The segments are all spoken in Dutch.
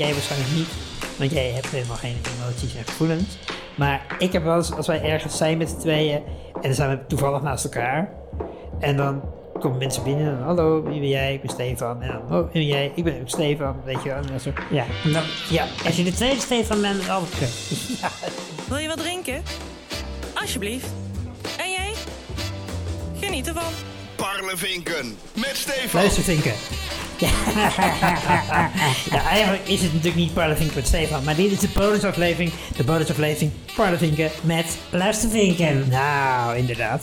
jij waarschijnlijk niet, want jij hebt helemaal geen emoties en gevoelens. Maar ik heb wel eens, als wij ergens zijn met z'n tweeën en dan zijn we toevallig naast elkaar. En dan komen mensen binnen en hallo, wie ben jij? Ik ben Stefan. En dan, oh, wie ben jij? Ik ben ook Stefan, weet je wel. En dan zo, Ja, en dan, ja, als je de tweede Stefan bent, is het altijd kut. Wil je wat drinken? Alsjeblieft. En jij? Geniet ervan. Parlevinken met Stefan. luister Vinken. Ja. eigenlijk is het natuurlijk niet Parlevinken met Stefan, maar dit is de bonusaflevering. De bonusaflevering Parlevinken met Luistervinken. Nou, inderdaad.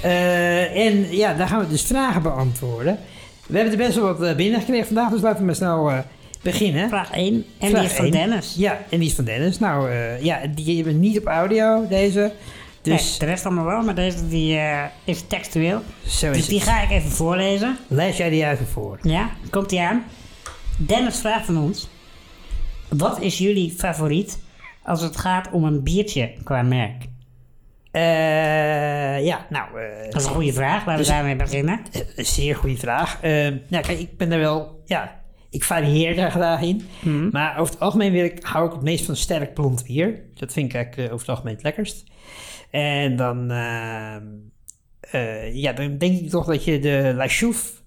Eh, en ja, daar gaan we dus vragen beantwoorden. We hebben er best wel wat eh, binnengekregen vandaag, dus laten we maar snel eh, beginnen. Vraag 1. En Vraag die is van. Dennis. Ja, en die is van Dennis. Nou, ja, die hebben we niet op audio, deze. Dus Nee, de rest allemaal wel, maar deze die, eh, is textueel. zo Dus is die het. ga ik even voorlezen. Lees jij die even voor. Ja, komt ie aan. Dennis vraagt van ons. Wat is jullie favoriet als het gaat om een biertje qua merk? Eh, ja, nou, eh, Dat is een goede vraag, laten we Dus- daarmee beginnen. een zeer goede vraag. Eh, nou, kijk, ik ben er wel, ja, ik varieer daar graag in. Mhm. Maar over het algemeen wil ik, hou ik het meest van sterk blond bier. Dat vind ik eigenlijk over het algemeen het lekkerst. En dan, ehm, eh, ja, dan denk ik toch dat je de La Chouffe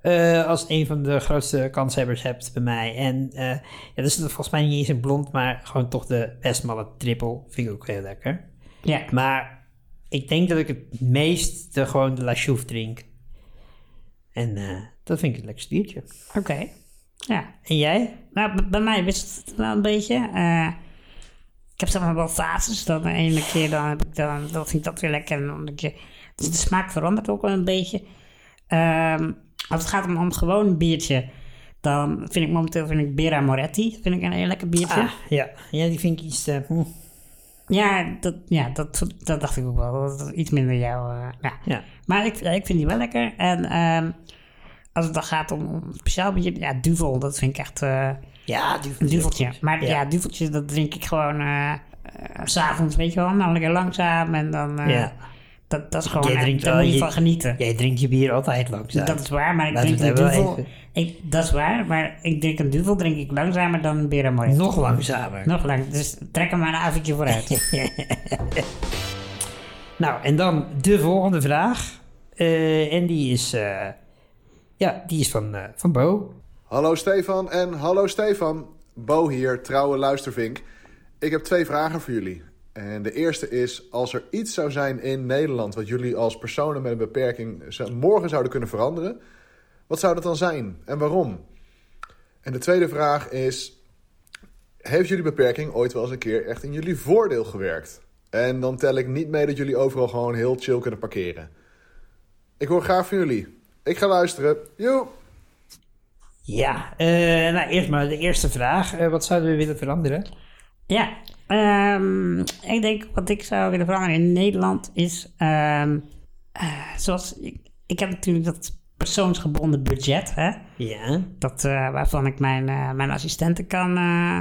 eh, als een van de grootste kanshebbers hebt bij mij. En eh, ja, dat is volgens mij niet eens een blond, maar gewoon toch de Westmalle triple. Vind ik ook heel lekker. Ja, Maar ik denk dat ik het meest de, gewoon de La drink. En dat vind ik het lekkerste biertje. oké. Ja, En jij? nou, bij mij wist het wel een beetje. Eh, ik heb zeg maar wel fases. Dan de ene keer dan heb ik dan, dan vind ik dat weer lekker. En de andere keer, dus de smaak verandert ook wel een beetje. Ehm, als het gaat om, om gewoon een biertje, dan vind ik momenteel vind ik Bera Moretti. Vind ik een heel lekker biertje. Ah, ja. ja, die vind ik iets te... hm. Ja, dat, ja dat, dat dacht ik ook wel. Dat het iets minder jouw... eh, ja. Ja. Maar ik, ik vind die wel lekker. En ehm, als het dan gaat om, speciaal biertje... Ja, Duvel, dat vind ik echt eh, Ja, een duveltje. Maar ja, Ja. duveltjes, dat drink ik gewoon s s'avonds, weet je wel. Nou, lekker langzaam. En dan... Ja. dat, dat is gewoon... Jij drinkt daar wel moet je van genieten. Jij drinkt je bier altijd langzaam. Dat is waar, maar ik Laten drink een duvel... Ik, dat is waar, maar ik drink een duvel drink ik langzamer dan een Bera Moretti. Nog langzamer. Nog lang. Dus trek hem maar een avondje vooruit. Nou, en dan de volgende vraag. En die is... ja, die is van, eh, van Bo. Hallo Stefan en hallo Stefan. Bo hier, trouwe luistervink. Ik heb twee vragen voor jullie. En de eerste is, als er iets zou zijn in Nederland... wat jullie als personen met een beperking morgen zouden kunnen veranderen... wat zou dat dan zijn en waarom? En de tweede vraag is... heeft jullie beperking ooit wel eens een keer echt in jullie voordeel gewerkt? En dan tel ik niet mee dat jullie overal gewoon heel chill kunnen parkeren. Ik hoor graag van jullie. Ik ga luisteren. Joe! Ja, eh, nou eerst maar de eerste vraag. Eh, wat zouden we willen veranderen? Ja, ehm, ik denk wat ik zou willen veranderen in Nederland is, ehm, eh, zoals ik, ik heb natuurlijk dat persoonsgebonden budget, hè, Ja. dat, eh, waarvan ik mijn, eh, mijn assistenten kan, eh,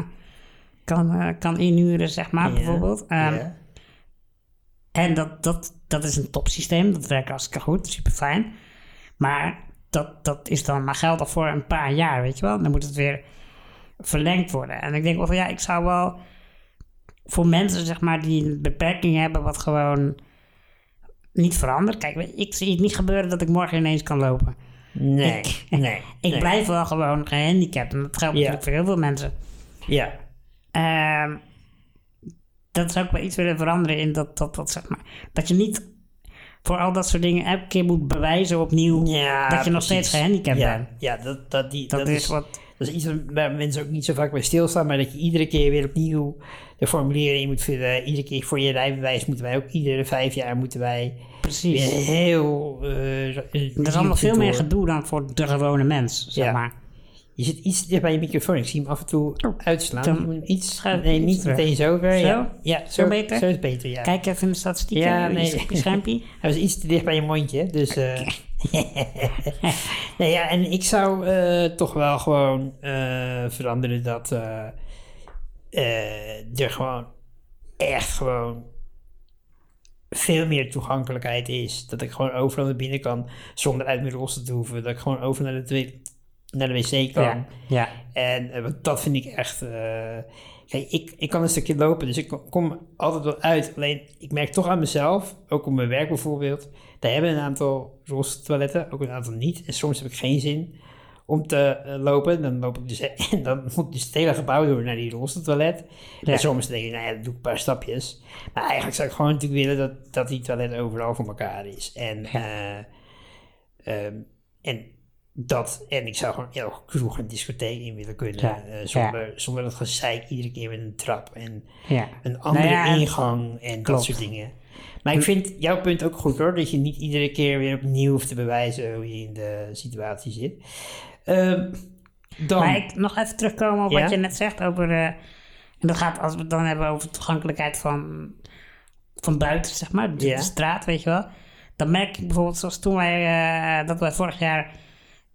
kan, eh, kan inhuren, zeg maar, Ja, bijvoorbeeld. Ehm, ja. En dat, dat, dat is een topsysteem, dat werkt hartstikke goed, super fijn. Maar dat, dat is dan maar geldig voor een paar jaar, weet je wel. Dan moet het weer verlengd worden. En ik denk wel van ja, ik zou wel voor mensen zeg maar die een beperking hebben wat gewoon niet verandert. Kijk, ik zie het niet gebeuren dat ik morgen ineens kan lopen. Nee, Ik- nee. Ik nee. blijf wel gewoon gehandicapt en dat geldt Ja. natuurlijk voor heel veel mensen. Ja. Ehm, dat zou ik wel iets willen veranderen in dat, dat, dat zeg maar. Dat je niet voor al dat soort dingen elke keer moet bewijzen opnieuw ja dat je nog steeds gehandicapt ja, bent. Ja, dat, dat, die, Dat, dat, is is, wat. dat is iets waar mensen ook niet zo vaak bij stilstaan, maar dat je iedere keer weer opnieuw de formulieren in moet vullen. Iedere keer voor je rijbewijs moeten wij ook iedere vijf jaar moeten wij Precies. heel... eh, Er is allemaal veel meer gedoe dan voor de gewone mens, zeg Ja. maar. Je zit iets dicht bij je microfoon. Ik zie hem af en toe uitslaan. dan Je moet iets, schuif nee, niet terug. meteen zo ver. Zo? Ja, ja Zo beter? Zo is beter, ja. Kijk even in de statistieken. Ja, nee. Schermpje. Hij was iets te dicht bij je mondje, dus... eh nee, ja, en ik zou eh, toch wel gewoon eh, veranderen dat er gewoon echt gewoon veel meer toegankelijkheid is. Dat ik gewoon overal naar binnen kan zonder uit mijn roster te hoeven. Dat ik gewoon over naar de, naar de wc kan. Ja. ja. En eh, dat vind ik echt. eh, kijk, ik, ik kan een stukje lopen, dus ik kom- altijd wel uit. Alleen ik merk toch aan mezelf, ook op mijn werk bijvoorbeeld. Daar hebben een aantal rolstoeltoiletten, ook een aantal niet. En soms heb ik geen zin om te eh, lopen. Dan loop ik dus, en dan moet dus het hele gebouw door naar die rolstoeltoilet. Ja. En soms denk ik, nou ja, dan doe ik een paar stapjes. Maar eigenlijk zou ik gewoon natuurlijk willen dat, dat die toilet overal voor elkaar is. En, eh, ehm, en dat, en ik zou gewoon elke kroeg een discotheek in willen kunnen. Ja. eh, zonder, zonder dat gezeik iedere keer met een trap en ja. een andere Nou ja, ingang en dat soort dingen. Maar ik vind jouw punt ook goed hoor, dat je niet iedere keer weer opnieuw hoeft te bewijzen hoe je in de situatie zit. Ehm, dan, Maar ik nog even terugkomen op wat je net zegt over... eh, en dat gaat, als we het dan hebben over toegankelijkheid van, van buiten, zeg maar. De straat, weet je wel. Dan merk ik bijvoorbeeld, zoals toen wij... eh, dat wij vorig jaar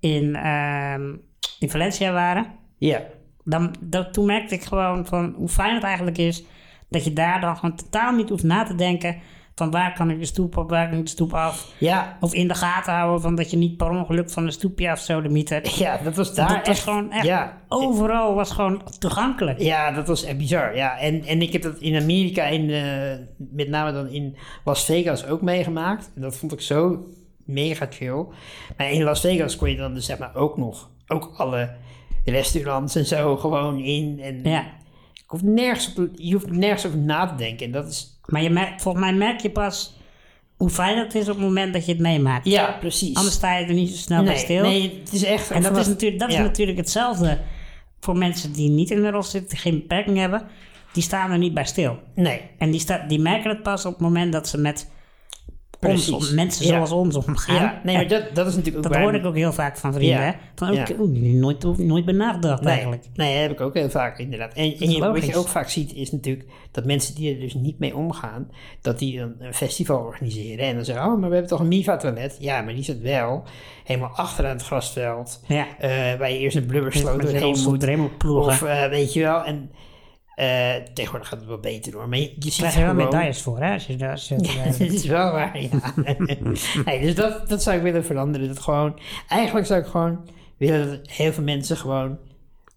in, ehm, in Valencia waren. ja, Dan, dat, toen merkte ik gewoon van hoe fijn het eigenlijk is... dat je daar dan gewoon totaal niet hoeft na te denken... van waar kan ik de stoep op, waar kan ik de stoep af... ja, Of in de gaten houden van dat je niet per ongeluk van een stoepje af zo de mieter. ja, dat was daar dat was echt, gewoon echt ja, overal was gewoon toegankelijk. Ja, dat was echt bizar. Ja. En, en ik heb dat in Amerika, in, eh, met name dan in Las Vegas ook meegemaakt. En dat vond ik zo mega chill. Maar in Las Vegas kon je dan dus zeg maar ook nog, ook alle restaurants en zo gewoon in. En Ja. ik hoef nergens op, je hoeft nergens over na te denken. En dat is, Maar je merkt, volgens mij merk je pas hoe fijn het is op het moment dat je het meemaakt. ja, precies. Anders sta je er niet zo snel bij stil. nee, het is echt... en dat, vanaf- is, natuurlijk, dat ja. is natuurlijk hetzelfde voor mensen die niet in de rol zitten, geen beperking hebben. Die staan er niet bij stil. Nee, En die, sta, die merken het pas op het moment dat ze met Precies. of mensen Ja. zoals ons omgaan. ja, nee, maar dat, dat is natuurlijk ook dat hoor ik ook heel vaak van vrienden. Ja. Van, ook, oeh, nooit, nooit Nee, eigenlijk. nee, dat heb ik ook heel vaak inderdaad. En, en je, wat je ook vaak ziet is natuurlijk dat mensen die er dus niet mee omgaan, dat die een, een festival organiseren en dan zeggen, oh, maar we hebben toch een Miva-toilet? Ja, maar die zit wel helemaal achteraan het grasveld, Ja. eh, waar je eerst een blubbersloot doorheen moet. erin moet ploegen. Of eh, weet je wel, en eh, tegenwoordig gaat het wel beter hoor, maar je, je ziet je wel gewoon... medailles voor, hè? Als je, daar- Ja, dat is wel waar, ja. dus dat, dat zou ik willen veranderen. Dat gewoon, eigenlijk zou ik gewoon willen dat heel veel mensen gewoon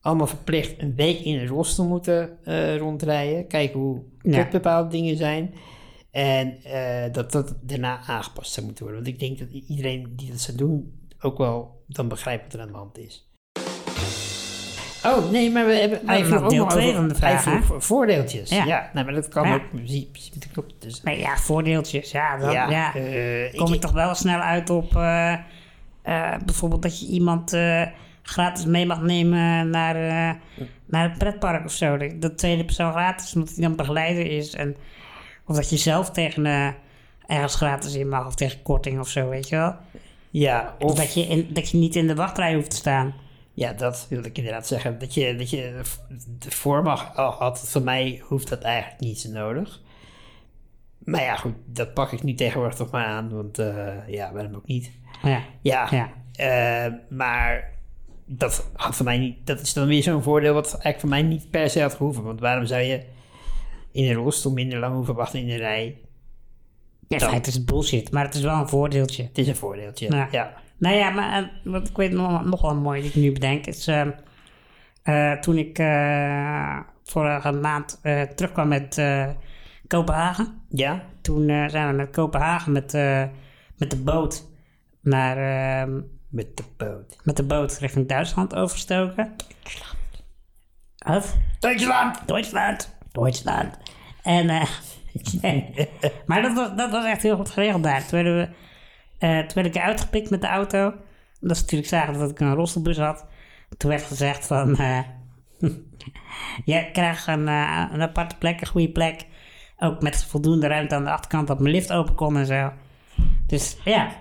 allemaal verplicht een week in een rolstoel moeten eh, rondrijden. Kijken hoe Ja. bepaalde dingen zijn. En eh, dat dat daarna aangepast zou moeten worden. Want ik denk dat iedereen die dat zou doen ook wel dan begrijpt wat er aan de hand is. Oh, nee, maar we hebben nog deel twee van de vraag, hij vroeg voordeeltjes. Ja. Ja. nou, maar dat kan Ja. ook. Dus Nee, ja, voordeeltjes. Ja, dan, ja, eh, kom ik- toch wel snel uit op eh, eh, bijvoorbeeld dat je iemand eh, gratis mee mag nemen naar, eh, naar het pretpark of zo. Dat de tweede persoon gratis, omdat hij dan begeleider is. En, of dat je zelf tegen eh, ergens gratis in mag of tegen korting of zo, weet je wel. Ja, Of of, dat je, in, dat je niet in de wachtrij hoeft te staan. Ja, dat wilde ik inderdaad zeggen. Dat je, dat je de voor mag al had. Voor mij hoeft dat eigenlijk niet zo nodig. Maar ja, goed, dat pak ik nu tegenwoordig toch maar aan. Want eh, ja, waarom ook niet? Ja, Ja, ja. eh, maar dat had voor mij niet. Dat is dan weer zo'n voordeel wat eigenlijk voor mij niet per se had gehoeven. Want waarom zou je in een rolstoel minder lang hoeven wachten in de rij? ja feite is het bullshit, maar het is wel een voordeeltje. Het is een voordeeltje. Ja. ja. Nou ja, maar eh, wat ik weet nog, nog wel mooi die ik nu bedenk is... ehm, eh, toen ik eh, vorige maand terugkwam met Kopenhagen... Ja? Toen zijn we met Kopenhagen met, met de boot naar... ehm, Met de boot. met de boot richting Duitsland overgestoken. Wat? Duitsland! Duitsland. Duitsland. En, maar dat was, dat was echt heel goed geregeld daar. Toen, werden we, toen werd ik uitgepikt met de auto. Dat ze natuurlijk zagen dat ik een rolstoelbus had. Toen werd gezegd van... eh je krijgt een, eh, een aparte plek, een goede plek. Ook met voldoende ruimte aan de achterkant dat mijn lift open kon en zo. Dus ja,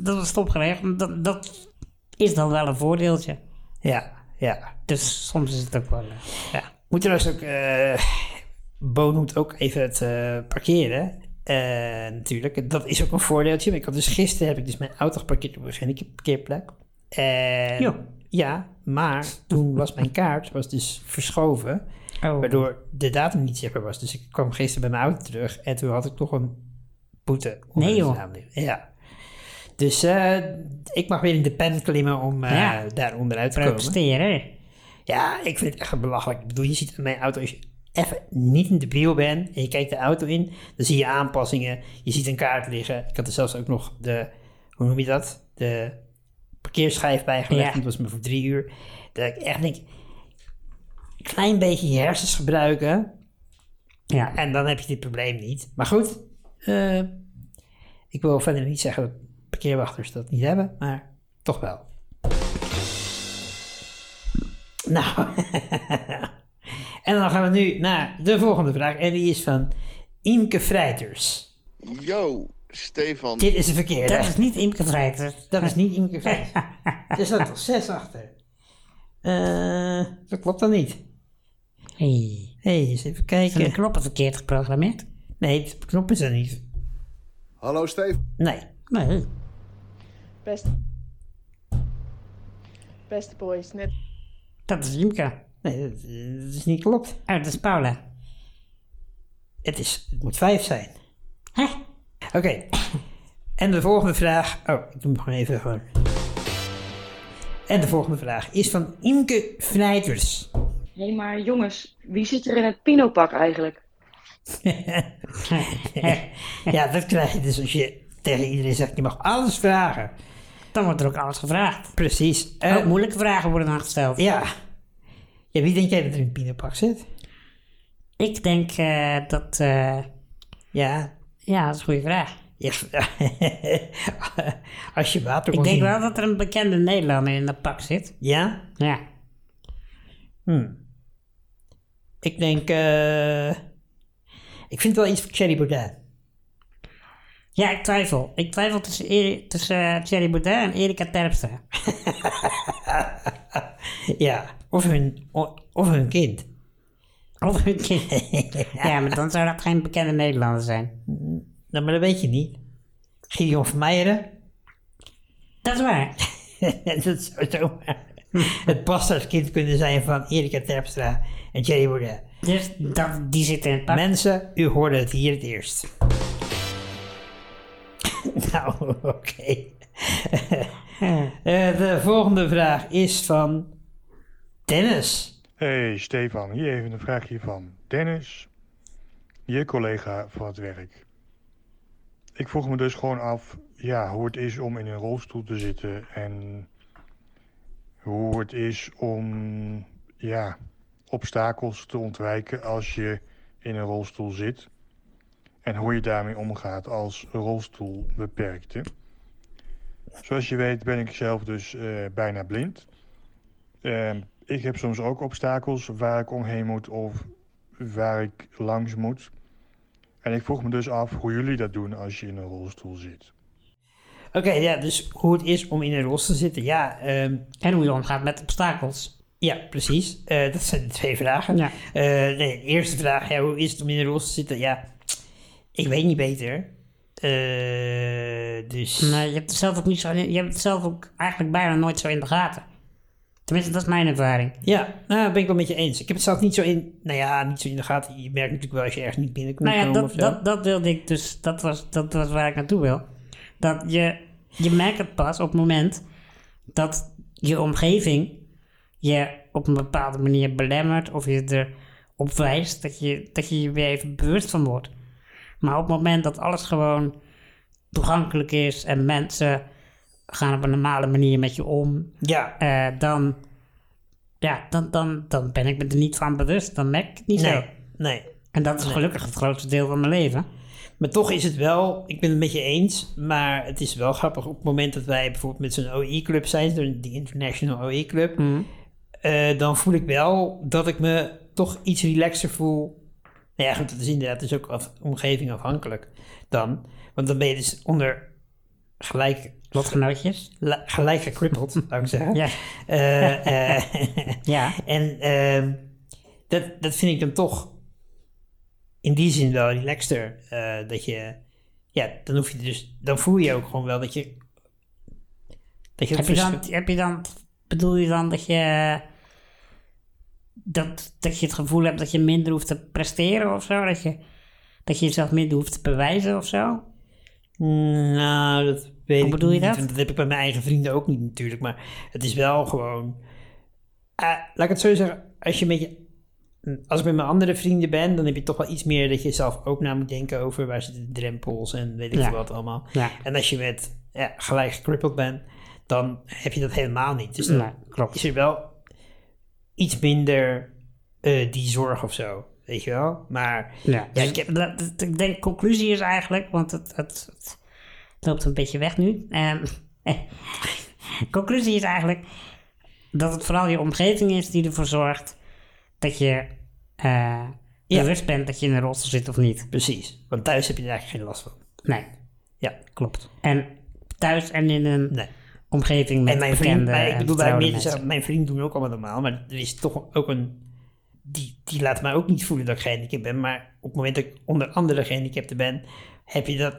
dat was top geregeld. Dat, dat is dan wel een voordeeltje. Ja, ja. Dus soms is het ook wel... eh, ja. Moet trouwens ook... eh Bo noemt ook even het eh, parkeren. Eh, natuurlijk. Dat is ook een voordeeltje. Ik had dus gisteren heb ik dus mijn auto geparkeerd op een geen parkeerplek. En, Jo. Ja, maar toen was mijn kaart was dus verschoven. Oh. Waardoor de datum niet zichtbaar was. Dus ik kwam gisteren bij mijn auto terug. En toen had ik toch een boete. Nee, joh. Ja. Dus eh, ik mag weer in de pen klimmen om Ja. daar onderuit te komen. Protesteren. Ja, ik vind het echt belachelijk. Ik bedoel, je ziet mijn auto, als je even niet in de bio bent en je kijkt de auto in, dan zie je aanpassingen. Je ziet een kaart liggen. Ik had er zelfs ook nog de, hoe noem je dat? De parkeerschijf bijgelegd. Ja. Die was maar voor drie uur. Dat ik echt denk, een klein beetje je hersens gebruiken. Ja. En dan heb je dit probleem niet. Maar goed, eh, ik wil verder niet zeggen dat parkeerwachters dat niet hebben, maar toch wel. Nou, en dan gaan we nu naar de volgende vraag. En die is van Imke Vrijters. Yo, Stefan. Dit is de verkeerde. Dat is niet Imke Vrijter. Dat is niet Imke Vrijters. er staat toch zes achter. Eh, dat klopt dan niet. Hey. Hé, hey, eens even Zijn de kijken. knoppen verkeerd geprogrammeerd? Nee, de knop is er niet. Hallo Stefan. Nee. Nee. Best. Beste boys, net Dat is Imke. Nee, dat, dat is niet klopt. Oh, dat is Paula. Het, is, het moet vijf zijn. Hè? Oké. En de volgende vraag. Oh, ik doe hem gewoon even gewoon. En de volgende vraag is van Imke Vrijters. Hé, hey, maar jongens, wie zit er in het Pinopak eigenlijk? ja, dat krijg je dus als je tegen iedereen zegt: je mag alles vragen. Dan wordt er ook alles gevraagd. Precies. Ook moeilijke vragen worden dan gesteld. ja. Ja. Wie denk jij dat er in het pinopak zit? Ik denk eh, dat... eh, Ja. ja, dat is een goede vraag. ja. als je water Ik denk zien. wel dat er een bekende Nederlander in dat pak zit. Ja? Ja. Ik denk. eh ik vind wel iets voor Thierry Baudet. Ja, ik twijfel. Ik twijfel tussen, Eri- tussen eh, Thierry Baudet en Erika Terpstra. Ja. Of hun, of hun kind. Of een kind. ja, maar dan zou dat geen bekende Nederlander zijn. Nou, maar dat weet je niet. Gideon Vermeijeren. Dat is waar. dat zou zomaar het bastardskind kunnen zijn van Erika Terpstra en Thierry Baudet. Dus dat, die zit in het pak. Mensen, u hoorde het hier het eerst. nou, oké. Eh, de volgende vraag is van Dennis. Hey Stefan, hier even een vraagje van Dennis, je collega van het werk. Ik vroeg me dus gewoon af ja, hoe het is om in een rolstoel te zitten en hoe het is om ja, obstakels te ontwijken als je in een rolstoel zit en hoe je daarmee omgaat als rolstoelbeperkte. Zoals je weet ben ik zelf dus eh, bijna blind. Ehm, ik heb soms ook obstakels waar ik omheen moet of waar ik langs moet. En ik vroeg me dus af hoe jullie dat doen als je in een rolstoel zit. Oké, ja, dus hoe het is om in een rolstoel te zitten. Ja, ehm, En hoe je omgaat met obstakels. ja precies. Eh, dat zijn de twee vragen. Ja. Eh, nee, de eerste vraag, ja, hoe is het om in een rolstoel te zitten? Ja, ik weet niet beter. Eh, dus... Je hebt het zelf ook niet zo... Je hebt het zelf ook eigenlijk bijna nooit zo in de gaten. Tenminste, dat is mijn ervaring. Ja, nou, ben ik wel met je eens. Ik heb het zelf niet zo in, nou ja, niet zo in de gaten. Je merkt natuurlijk wel als je ergens niet binnen kunt Nou ja, komen dat, of zo. dat, dat wilde ik dus... Dat was, dat was waar ik naartoe wil. Dat je... Je merkt het pas op het moment dat je omgeving je op een bepaalde manier belemmert of je erop wijst dat je, dat je je weer even bewust van wordt. Maar op het moment dat alles gewoon toegankelijk is en mensen gaan op een normale manier met je om, Ja, eh, dan, ja, dan, dan, dan ben ik me er niet van bewust. Dan merk ik het niet zo. nee. En dat is gelukkig het grootste deel van mijn leven. Maar toch is het wel, ik ben het met je eens, maar het is wel grappig op het moment dat wij bijvoorbeeld met zo'n OI-club zijn, die International OI-club, Mhm. eh, dan voel ik wel dat ik me toch iets relaxer voel. Ja, goed, dat is inderdaad dus ook af, omgeving afhankelijk dan. Want dan ben je dus onder gelijk, Lotgenootjes. la- gelijk gecrippeld, zou ik zeggen. Ja. Eh, eh, Ja. en ehm, dat, dat vind ik dan toch in die zin wel relaxter. eh, dat je, ja, dan hoef je dus, dan voel je ook gewoon wel dat je. Dat je, Heb je, dan, heb je dan, bedoel je dan dat je, dat, dat je het gevoel hebt dat je minder hoeft te presteren of zo? Dat je, dat je jezelf minder hoeft te bewijzen of zo? Nou, dat weet Hoe ik bedoel je niet. dat? Dat heb ik bij mijn eigen vrienden ook niet natuurlijk. Maar het is wel gewoon... Ah, laat ik het zo zeggen. Als je met je... Als ik met mijn andere vrienden ben, dan heb je toch wel iets meer dat je zelf ook na moet denken over waar zitten de drempels en weet ik Ja. veel wat allemaal. Ja. En als je met ja, gelijk gekrippeld bent, dan heb je dat helemaal niet. Dus dan klopt. is er wel iets minder eh, die zorg of zo, weet je wel. Maar Ja, Ja, dus ik ik denk conclusie is eigenlijk, want het, het, het loopt een beetje weg nu. Ehm, conclusie is eigenlijk dat het vooral je omgeving is die ervoor zorgt dat je Ja. bewust bent dat je in een rolstoel zit of niet. precies, want thuis heb je er eigenlijk geen last van. Nee, Ja, klopt. en thuis en in een Nee. Omgeving met En mijn bekende vriend, maar ik bedoel daar meer zeggen, mijn vrienden doen ook allemaal normaal, maar er is toch ook een, die, die laat mij ook niet voelen dat ik gehandicapt ben, maar op het moment dat ik onder andere gehandicapten ben, heb je dat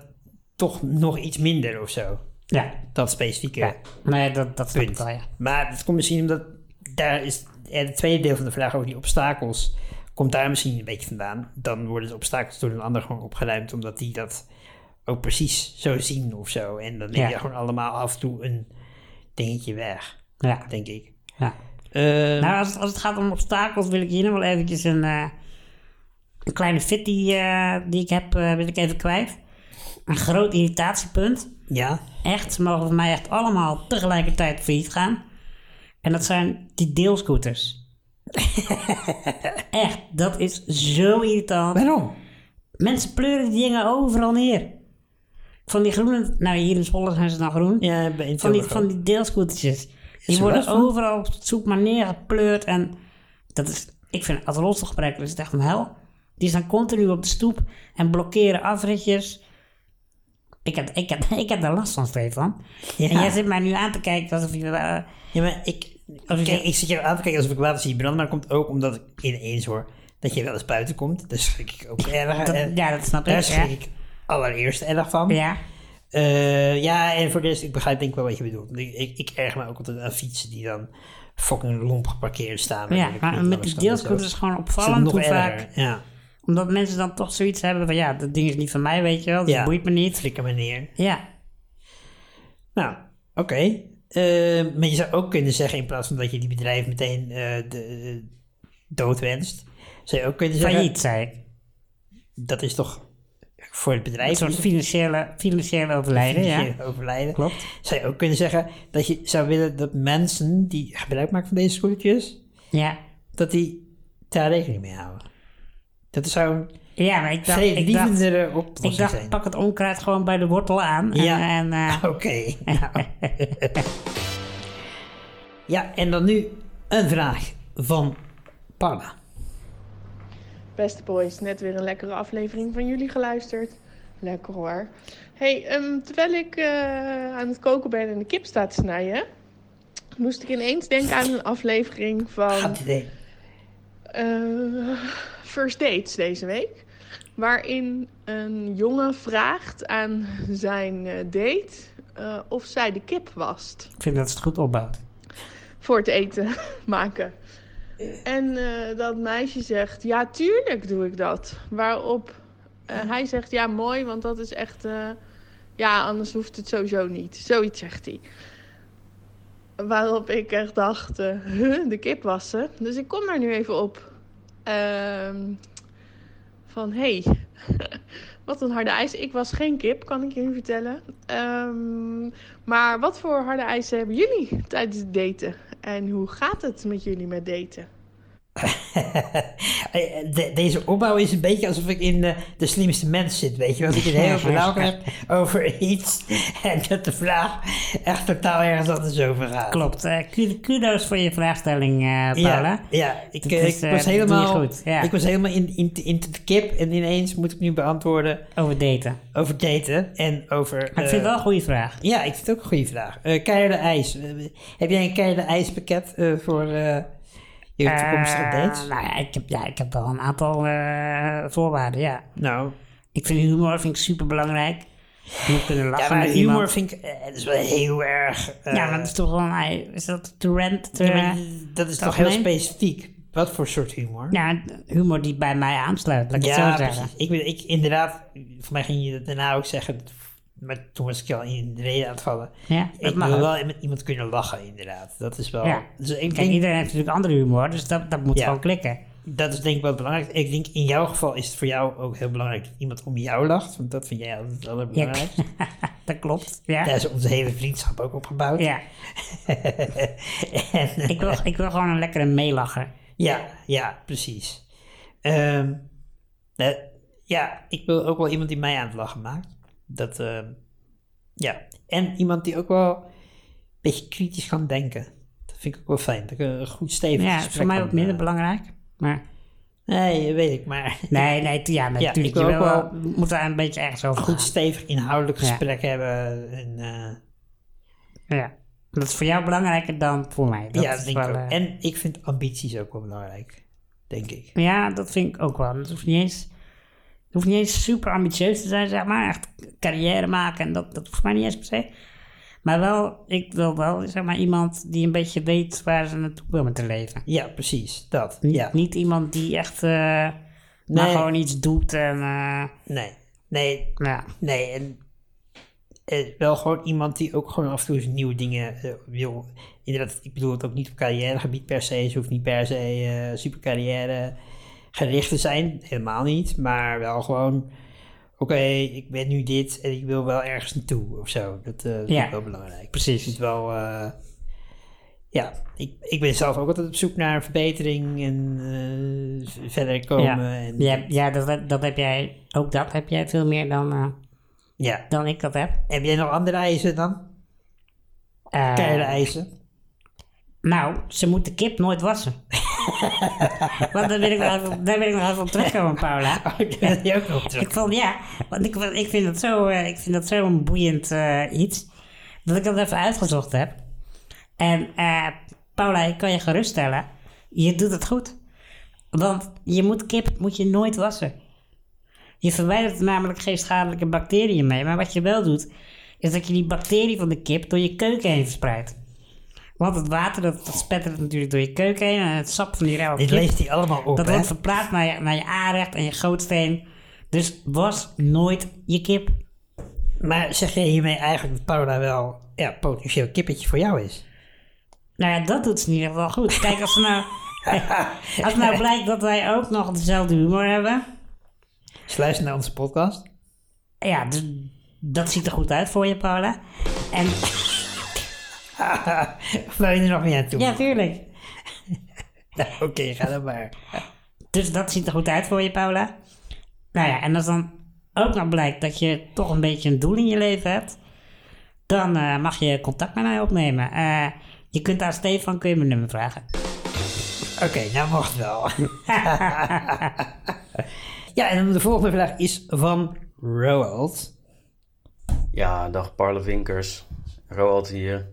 toch nog iets minder of zo. Ja, Dat specifieke ja. Nee, dat, dat punt. wel, ja. Maar het komt misschien omdat daar is het tweede deel van de vraag over die obstakels komt daar misschien een beetje vandaan. Dan worden de obstakels door een ander gewoon opgeruimd omdat die dat ook precies zo zien of zo. En dan neem Ja. je gewoon allemaal af en toe een dingetje weg, Ja, denk ik. ja. Eh, Nou, als het, als het gaat om obstakels, wil ik hier nog wel eventjes een, eh, een kleine fit die, eh, die ik heb, eh, wil ik even kwijt. Een groot irritatiepunt. ja, Echt, ze mogen voor mij echt allemaal tegelijkertijd failliet gaan. En dat zijn die deelscooters. echt, dat is zo irritant. waarom? Mensen pleuren die dingen overal neer. Van die groene, nou hier in Zwolle zijn ze dan groen. Ja, Van die, van die deelscootertjes. Die worden van? overal op zoek maar neergepleurd. En dat is, ik vind als rolstoelgebruiker is het echt een hel. Die staan continu op de stoep en blokkeren afritjes. Ik heb, ik heb, ik heb daar last van, Stefan. Ja. En jij zit mij nu aan te kijken alsof je... eh, Ja, maar ik, kijk, ik zit je aan te kijken alsof ik water zie branden, maar dat komt ook omdat ik ineens hoor dat je wel eens buiten komt. Daar schrik ik ook erg. eh, ja, dat snap Daar ik. schrik ik allereerst erg van. ja. Eh, ja, en voor de rest, ik begrijp denk ik wel wat je bedoelt. Ik, ik, ik erg me ook altijd aan fietsen die dan fucking lomp geparkeerd staan. Ja, maar met die deelscooters is gewoon opvallend hoe vaak... Ja, Omdat mensen dan toch zoiets hebben van... Ja, dat ding is niet van mij, weet je wel. Dat Ja. boeit me niet. flikker me neer. Ja. Nou, oké. Eh, maar je zou ook kunnen zeggen, in plaats van dat je die bedrijf meteen de, eh, dood wenst, zou je ook kunnen zeggen, Failliet, ik. dat is toch voor het bedrijf Een soort financiële, financiële overlijden, ja. overlijden. Klopt. Zou je ook kunnen zeggen dat je zou willen dat mensen die gebruik maken van deze scootertjes, Ja. dat die daar rekening mee houden. Dat zou een Ja, maar ik dacht, ik dacht, vredelievendere ik oplossing dacht zijn. pak het onkruid gewoon bij de wortel aan. En, Ja. en, eh, Oké. nou. ja, en dan nu een vraag van Parma. Beste boys, net weer een lekkere aflevering van jullie geluisterd. Lekker hoor. Hey, ehm, terwijl ik eh, aan het koken ben en de kip staat te snijden, moest ik ineens denken aan een aflevering van eh, First Dates deze week. Waarin een jongen vraagt aan zijn eh, date eh, of zij de kip wast ik vind dat het goed opbouwt. voor het eten maken. En eh, dat meisje zegt, ja, tuurlijk doe ik dat. Waarop eh, hij zegt, ja, mooi, want dat is echt... eh, ja, anders hoeft het sowieso niet. Zoiets zegt hij. Waarop ik echt dacht, huh, de kip wassen. Dus ik kom daar nu even op. Ehm, van, hey, wat een harde ijs. Ik was geen kip, kan ik jullie vertellen. Ehm, maar wat voor harde eisen hebben jullie tijdens het daten? En hoe gaat het met jullie met daten? De- deze opbouw is een beetje alsof ik in eh, de slimste mens zit, weet je. Dat ik een heel verhaal heb over iets en dat de vraag echt totaal ergens anders over gaat. Klopt. eh, ku- kudos voor je vraagstelling, eh Paula. Ja, ja ik, is, ik was helemaal, goed, ja. ik was helemaal in, in, in de kip en ineens moet ik nu beantwoorden Over daten. over daten en over... Maar ik vind het wel een goede vraag. Ja, ik vind het ook een goede vraag. Eh keiharde ijs. Heb jij een keiharde ijspakket voor eh, je toekomstige Eh, dates? nou ja ik, heb, ja, ik heb wel een aantal eh, voorwaarden, ja. Nou, Ik vind humor vind ik super belangrijk. Je moet kunnen lachen ja, maar humor iemand. vind ik... eh, dat is wel heel erg... eh, ja, maar dat is toch wel... Is dat ja, maar dat is toch heel specifiek. Wat voor soort humor? ja, humor die bij mij aansluit, laat ik Ja, het zo zeggen. precies. Ik, ik, inderdaad, voor mij ging je daarna ook zeggen, maar toen was ik al in de reden aan het vallen. Ja, ik mag wil ook. wel met iemand kunnen lachen, inderdaad. Dat is wel... Ja. Dus ik Kijk, denk, iedereen heeft natuurlijk andere humor, dus dat, dat moet Ja. gewoon klikken. dat is denk ik wel belangrijk. Ik denk in jouw geval is het voor jou ook heel belangrijk dat iemand om jou lacht. Want dat vind jij altijd het allerbelangrijkste. Dat klopt, ja. Daar is onze hele vriendschap ook op gebouwd. Ja, en, ik wil, ik wil gewoon een lekkere meelacher. Ja, ja, precies. Ehm, eh, ja, ik wil ook wel iemand die mij aan het lachen maakt. Dat, ehm, ja. En iemand die ook wel een beetje kritisch kan denken. Dat vind ik ook wel fijn. Dat ik een goed stevig Ja, gesprek voor mij wat minder eh, belangrijk. Maar Nee, weet ik, maar nee, nee, ja, ik natuurlijk. wil je ook wil wel wel, moet daar een beetje ergens over een goed gaan. stevig inhoudelijk Ja. gesprek hebben. En, eh, Ja, dat is voor jou belangrijker dan voor mij. Dat ja, dat denk ik ook. eh, En ik vind ambities ook wel belangrijk. Denk ik. Ja, dat vind ik ook wel. Het hoeft niet eens, hoeft niet eens super ambitieus te zijn, zeg maar. Echt carrière maken en dat, dat hoeft mij niet eens per se. Maar wel, ik wil wel, zeg maar, iemand die een beetje weet waar ze naartoe wil met hun leven. Ja, precies. Dat. Niet, Ja. niet iemand die echt eh, maar gewoon iets doet en... eh, Nee. Nee, ja. Nee, en wel gewoon iemand die ook gewoon af en toe eens nieuwe dingen eh, wil. Inderdaad, ik bedoel het ook niet op carrièregebied per se. Ze hoeft niet per se eh super carrière gericht te zijn. Helemaal niet. Maar wel gewoon, oké, ik ben nu dit en ik wil wel ergens naartoe of zo. Dat vind Ja, ik wel belangrijk. precies. Ik vind wel, eh, ja, ik, ik ben zelf ook altijd op zoek naar verbetering en eh, verder komen. Ja, En, ja, ja dat, dat heb jij, ook dat heb jij veel meer dan, eh, ja. dan ik dat heb. Heb jij nog andere eisen dan? Keiharde eisen? Nou, ze moet de kip nooit wassen. Want daar wil ik nog even, daar wil ik nog even op terugkomen, Paula. Ik ben die ook terug. Ik vond, ja, want ik, ik vind dat zo, eh, ik vind dat zo'n boeiend eh, iets, dat ik dat even uitgezocht heb. En eh, Paula, ik kan je geruststellen, je doet het goed. Want je moet kip moet je nooit wassen. Je verwijdert er namelijk geen schadelijke bacteriën mee. Maar wat je wel doet, is dat je die bacterie van de kip door je keuken heen verspreidt. Want het water, dat, dat spettert natuurlijk door je keuken heen. En het sap van die rauwe Dit kip, leest hij allemaal op, dat hè? wordt verplaatst naar je, naar je aanrecht en je gootsteen. Dus was nooit je kip. Maar zeg je hiermee eigenlijk dat Paula wel ja, potentieel kippetje voor jou is? Nou ja, dat doet ze in ieder geval goed. Kijk, als, nou, als nou blijkt dat wij ook nog dezelfde humor hebben. Luistert naar onze podcast. Ja, dus dat ziet er goed uit voor je, Paula. En Of wil je er nog meer aan toe? ja, tuurlijk. Nou, Oké, ga dan maar. Dus dat ziet er goed uit voor je, Paula. Nou ja, en als dan ook nog blijkt dat je toch een beetje een doel in je leven hebt, dan eh, mag je contact met mij opnemen. Eh, je kunt aan Stefan kun je mijn nummer vragen. Oké, nou mocht wel. ja, en dan de volgende vraag is van Roald. Ja, dag Parlevinkers. Roald hier.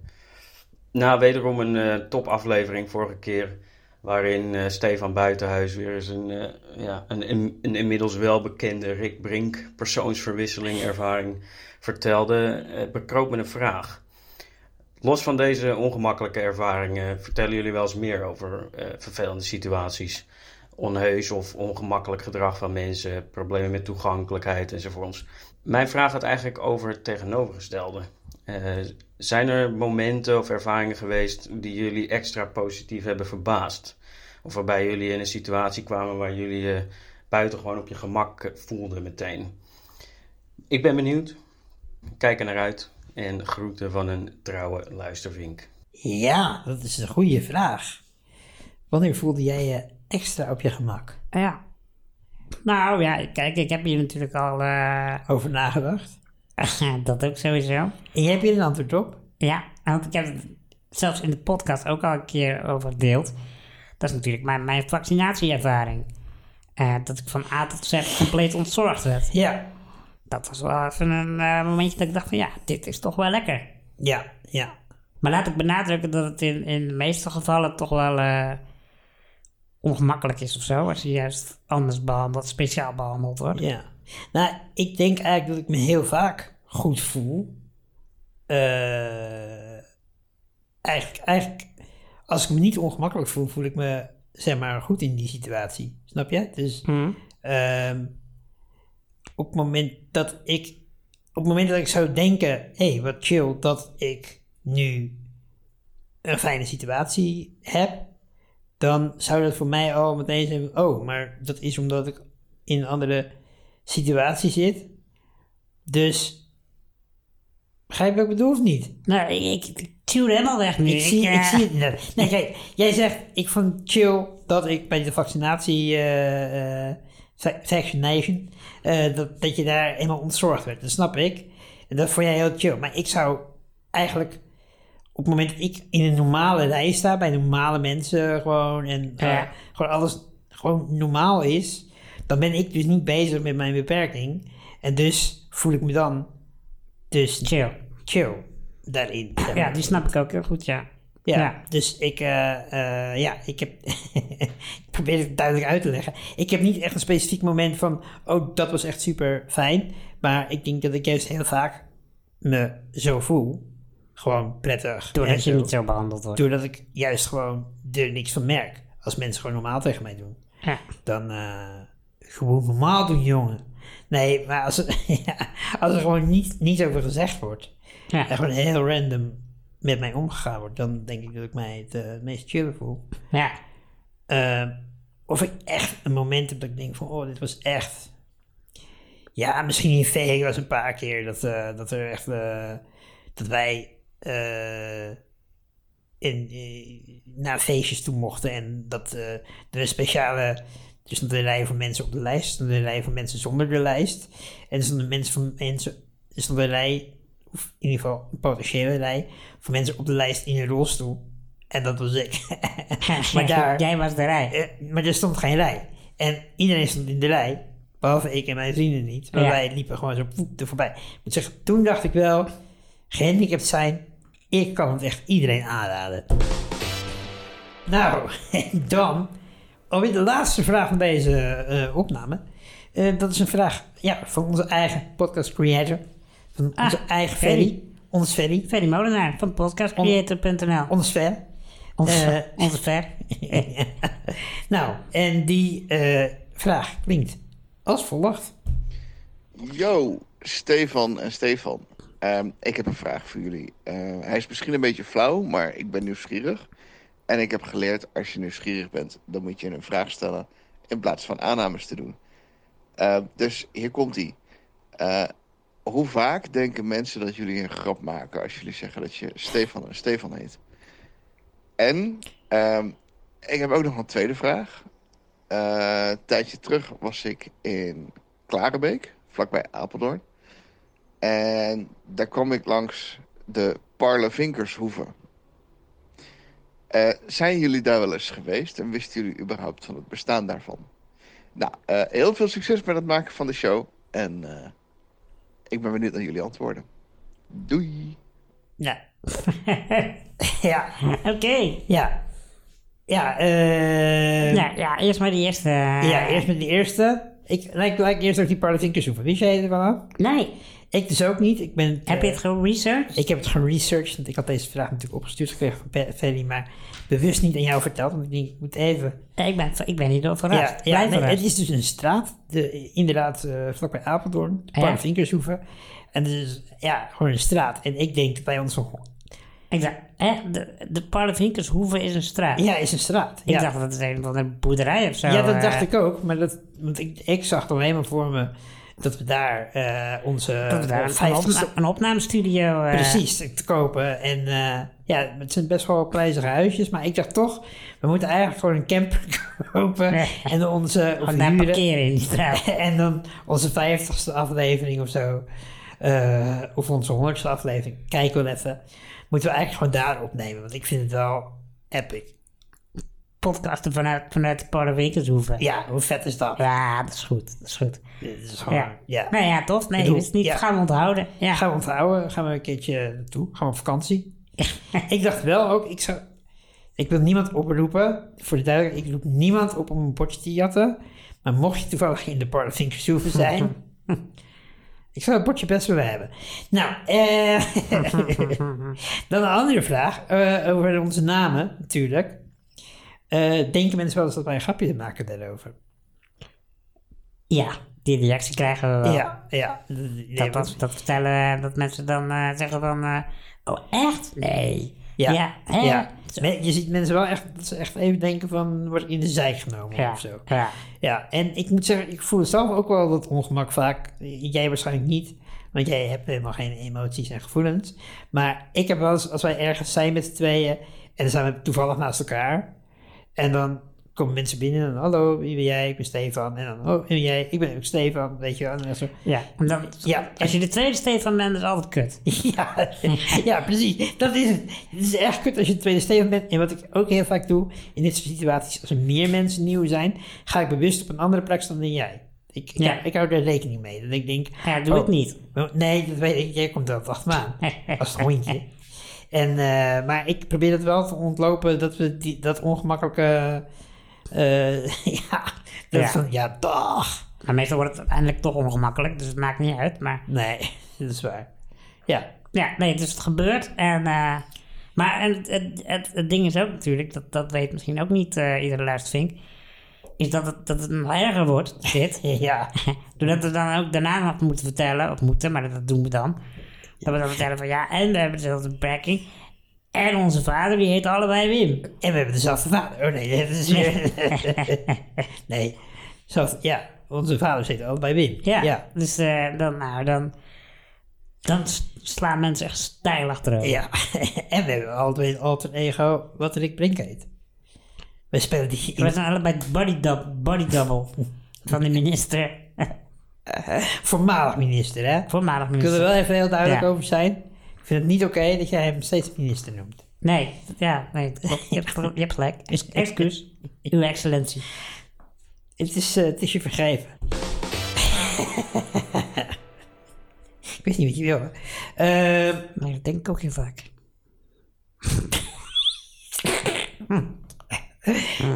Na wederom een eh, topaflevering vorige keer. Waarin eh, Stefan Buitenhuis weer eens een, eh, ja, een, een, inmiddels welbekende Rick Brink persoonsverwisseling ervaring vertelde. bekroop me een vraag. Los van deze ongemakkelijke ervaringen vertellen jullie wel eens meer over vervelende situaties. Onheus of ongemakkelijk gedrag van mensen, problemen met toegankelijkheid enzovoorts. Mijn vraag gaat eigenlijk over het tegenovergestelde. Zijn er momenten of ervaringen geweest die jullie extra positief hebben verbaasd? Of waarbij jullie in een situatie kwamen waar jullie je buitengewoon op je gemak eh, voelden meteen? Ik ben benieuwd. Kijk er naar uit. En groeten van een trouwe luistervink. Ja, dat is een goede vraag. Wanneer voelde jij je extra op je gemak? Ja. Nou ja, kijk, ik heb hier natuurlijk al. eh, Over nagedacht? dat ook sowieso. En hebt hier een antwoord op? Ja, want ik heb het zelfs in de podcast ook al een keer over gedeeld. Dat is natuurlijk mijn, mijn vaccinatieervaring. Eh, dat ik van A tot Z compleet ontzorgd werd. Ja. Dat was wel even een eh, momentje dat ik dacht van ja, dit is toch wel lekker. Ja, ja. Maar laat ik benadrukken dat het in, in de meeste gevallen toch wel eh, ongemakkelijk is of zo. Als je juist anders behandeld, speciaal behandeld wordt. Ja. Nou, ik denk eigenlijk dat ik me heel vaak goed voel. Eh, eigenlijk, eigenlijk, als ik me niet ongemakkelijk voel, voel ik me, zeg maar, goed in die situatie. Snap je? Dus Hm. ehm, op het moment dat ik op het moment dat ik zou denken, hé, hey, wat chill dat ik nu een fijne situatie heb, dan zou dat voor mij al meteen zijn, oh, maar dat is omdat ik in een andere situatie zit. Dus, begrijp je wat ik bedoel of niet? Nou, ik, ik tuur helemaal weg nu. Ik zie, ik eh, zie het net. Nee, kijk, jij zegt, ik vond chill dat ik bij de vaccinatie, va- vaccination, dat, dat je daar helemaal ontzorgd werd. Dat snap ik. En dat vond jij heel chill. Maar ik zou eigenlijk, op het moment dat ik in een normale rij sta, bij normale mensen gewoon, en Ja. gewoon alles gewoon normaal is, dan ben ik dus niet bezig met mijn beperking. En dus voel ik me dan dus Chill. chill daarin. Ja, die snap ik ook heel goed, ja. Ja, Ja. dus ik, eh, eh, ja, ik heb, ik probeer het duidelijk uit te leggen. Ik heb niet echt een specifiek moment van, oh, dat was echt super fijn. Maar ik denk dat ik juist heel vaak me zo voel. Gewoon prettig. Doordat je niet zo behandeld wordt. Doordat ik juist gewoon er niks van merk. Als mensen gewoon normaal tegen mij doen. Ja. Dan eh, gewoon normaal doen, jongen. Nee, maar als, er- ja, als er gewoon niet, niet over gezegd wordt. Ja. En gewoon heel random met mij omgegaan wordt. Dan denk ik dat ik mij het eh, meest chill voel. Ja. Eh, of ik echt een moment heb dat ik denk van, oh, dit was echt... Ja, misschien in Vegas een paar keer dat, eh, dat er echt... dat wij in, naar feestjes toe mochten en dat eh, er een speciale... Er stond een rij van mensen op de lijst, er stond een rij van mensen zonder de lijst. En er stonden mensen van mensen... Er stond een rij, of in ieder geval een potentiële rij, van mensen op de lijst in een rolstoel. En dat was ik. maar daar... Jij was de rij. Eh, maar er stond geen rij. En iedereen stond in de rij. Behalve ik en mijn vrienden niet. Maar Ja. wij liepen gewoon zo poep er voorbij. Ik moet zeggen, toen dacht ik wel... Gehandicapt zijn, ik kan het echt iedereen aanraden. Nou, en dan... Alweer de laatste vraag van deze eh, opname. Eh, dat is een vraag ja, van onze eigen podcast creator. Van Ah, onze eigen Ferry. Ferry. Ons Ferry. Ferry Molenaar van podcastcreator.nl. Ons Fer. Onze, Eh, onze Fer. nou, en die eh, vraag klinkt als volgt. Yo, Stefan en Stefan. Ehm, ik heb een vraag voor jullie. Eh, hij is misschien een beetje flauw, maar ik ben nieuwsgierig. En ik heb geleerd, als je nieuwsgierig bent, dan moet je een vraag stellen in plaats van aannames te doen. Eh, dus hier komt hij. hoe vaak denken mensen dat jullie een grap maken als jullie zeggen dat je Stefan en Stefan heet? En ehm, ik heb ook nog een tweede vraag. Eh, een tijdje terug was ik in Klarenbeek, vlakbij Apeldoorn. En daar kwam ik langs de Parlevinkershoeve. Eh zijn jullie daar wel eens geweest en wisten jullie überhaupt van het bestaan daarvan? Nou, eh, heel veel succes met het maken van de show. En eh, ik ben benieuwd naar jullie antwoorden. Doei! Ja. ja. Oké. Ja. Ja, eh Ja, ja, eerst maar die eerste. ja, eerst met die eerste. Ik lijk, lijk eerst ook die Parlevinkers hoeven. Wist jij ervan af? Nee. Ik dus ook niet. Ik ben, Heb je eh, het geresearched? Ik heb het geresearched, want ik had deze vraag natuurlijk opgestuurd gekregen van Ferry, maar bewust niet aan jou verteld, want ik denk, ik moet even... Ja, ik, ben, ik ben niet door verrast. Ja, ja nee, het is dus een straat, de, inderdaad uh, vlakbij Apeldoorn, Ja. Parlevinkershoeve. En het is ja, gewoon een straat. En ik denk dat bij ons nog... Ik dacht, hè, de, de Parlevinkershoeve is een straat. Ja, is een straat. Ik ja. dacht dat het een van een boerderij of zo. ja, dat eh, dacht ik ook, maar dat, want ik, ik zag toch helemaal voor me dat we daar eh, onze dat we daar een, een, 50ste opna- een opnamestudio... eh, Precies, te kopen. En eh, ja, het zijn best wel prijzige huisjes. Maar ik dacht toch, we moeten eigenlijk gewoon een camper kopen. Nee. En dan onze... Of huren. parkeren in die straat. en dan onze vijftigste aflevering of zo. eh, of onze honderdste aflevering. Kijk wel even. Moeten we eigenlijk gewoon daar opnemen. Want ik vind het wel epic. Podcasten vanuit, vanuit de Parlevinkershoeve. Ja, hoe vet is dat? Ja, dat is goed. Dat is goed. Is gewoon, ja. Ja. Nou ja, tof. Nee, is niet. ja. Gaan we onthouden. Ja. Gaan we onthouden, gaan we een keertje naartoe, gaan we op vakantie. ik dacht wel ook, ik zou... Ik wil niemand oproepen, voor de duidelijkheid, ik roep niemand op om een bordje te jatten. Maar mocht je toevallig in de Parlevinkershoeve zijn, ik zou het bordje best willen hebben. Nou, eh, dan een andere vraag eh, over onze namen natuurlijk. Eh, denken mensen wel eens dat wij een grapje maken daarover? Ja, Die reactie krijgen we wel. Ja, ja. Nee, Dat, dat, dat vertellen, dat mensen dan eh, zeggen van... eh, oh, echt? Nee. Ja, Ja, hè? ja. Je ziet mensen wel echt, dat ze echt even denken van, word ik in de zijk genomen Ja, of zo. ja. Ja, en ik moet zeggen, ik voel zelf ook wel dat ongemak vaak. Jij waarschijnlijk niet, want jij hebt helemaal geen emoties en gevoelens. Maar ik heb wel eens, als wij ergens zijn met z'n tweeën, en dan zijn we toevallig naast elkaar. En dan komen mensen binnen en hallo, wie ben jij? Ik ben Stefan. En dan, oh, wie ben jij? Ik ben ook Stefan, weet je wel. En dan zo, Ja, dan, Ja. als je de tweede Stefan bent, is het altijd kut. Ja, ja, precies. Dat is het. Het is echt kut als je de tweede Steven bent. En wat ik ook heel vaak doe in dit soort situaties, als er meer mensen nieuw zijn, ga ik bewust op een andere plek staan dan jij. Ik, Ja. ik hou er rekening mee. Dat ik denk, Ja, doe oh, het niet. Nee, dat weet ik. Jij komt wel achter me aan. Als hondje. En, eh, maar ik probeer het wel te ontlopen dat we die, dat ongemakkelijke. Eh, ja, dat Ja. van ja, dag. Maar meestal wordt het uiteindelijk toch ongemakkelijk, dus het maakt niet uit. Maar Nee, dat is waar. Ja, ja, nee, dus het gebeurt. En, eh, maar en het, het, ding is ook natuurlijk, dat, dat weet misschien ook niet eh, iedere luistervink, is dat het, dat het nog erger wordt, dit. ja. Doordat we dan ook daarna nog moeten vertellen, of moeten, maar dat doen we dan. Dat we dan vertellen van ja, en we hebben dezelfde beperking. En onze vader, die heet allebei Wim. En we hebben dezelfde vader. Oh nee, dat is nee. Zelfs, ja, onze vader zit allebei Wim. Ja, Ja. dus eh, dan, nou, dan, dan slaan mensen echt stijl achterover. Ja. en we hebben altijd een alter ego wat Rick Brink heet. We spelen die in We zijn allebei body, dub- body double van de minister. voormalig minister, hè? Voormalig Ik wil er minister. wel even heel duidelijk Ja. over zijn. Ik vind het niet oké dat jij hem steeds minister noemt. Nee, ja, nee. Je hebt, je hebt gelijk. Ex- Excuus, uw excellentie. Het is, eh, het is je vergeven. ik weet niet wat je wil. Ehm, Nee, dat denk ik ook heel vaak.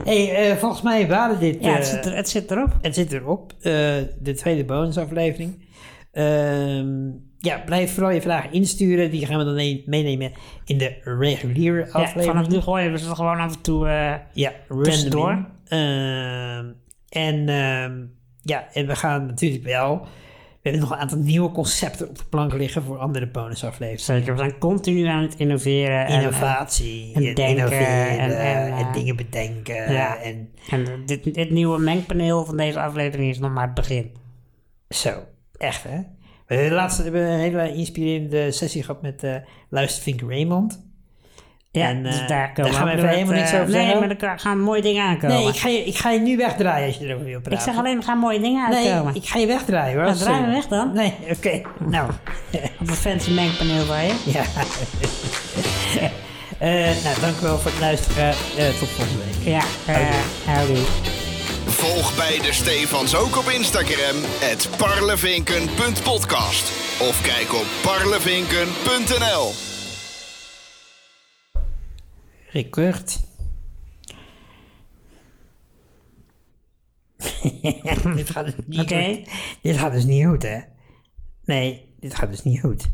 hey, eh, volgens mij waren dit... Ja, het eh, zit, er, het zit erop. Het zit erop, de tweede bonusaflevering. Ehm ja, blijf vooral je vragen insturen. Die gaan we dan ne- meenemen in de reguliere Ja, aflevering. vanaf nu gooien we ze gewoon af en toe... eh, Ja, tussendoor. Ehm, en, ehm, ja, en we gaan natuurlijk wel... We hebben nog een aantal nieuwe concepten op de plank liggen voor andere bonusafleveringen. zeker, we zijn continu aan het innoveren. en, Innovatie, en en, denken en- en, en, eh, dingen bedenken. ja. En eh, dit, dit nieuwe mengpaneel van deze aflevering is nog maar het begin. Zo, echt hè? We hebben laatst hebben we een hele inspirerende sessie gehad met eh luistervink Raymond. Ja, En, dus eh, daar gaan we even helemaal niks eh, over Nee, zeggen. maar er gaan mooie dingen aankomen. Nee, ik ga, je, ik ga je nu wegdraaien als je erover wil praten. Ik zeg alleen, er gaan mooie dingen Nee, uitkomen. ik ga je wegdraaien hoor. Nou, draai me weg dan. Nee, oké. Nou, Op het fancy mengpaneel van je. ja. Eh, nou, dank u wel voor het luisteren. Eh, tot volgende week. Ja, eh, houdoe. Volg bij de Stefans ook op Instagram, het parlevinken.podcast. Of kijk op parlevinken.nl. Kurt. dit gaat dus niet Oké. goed. Dit gaat dus niet goed, hè? Nee, dit gaat dus niet goed.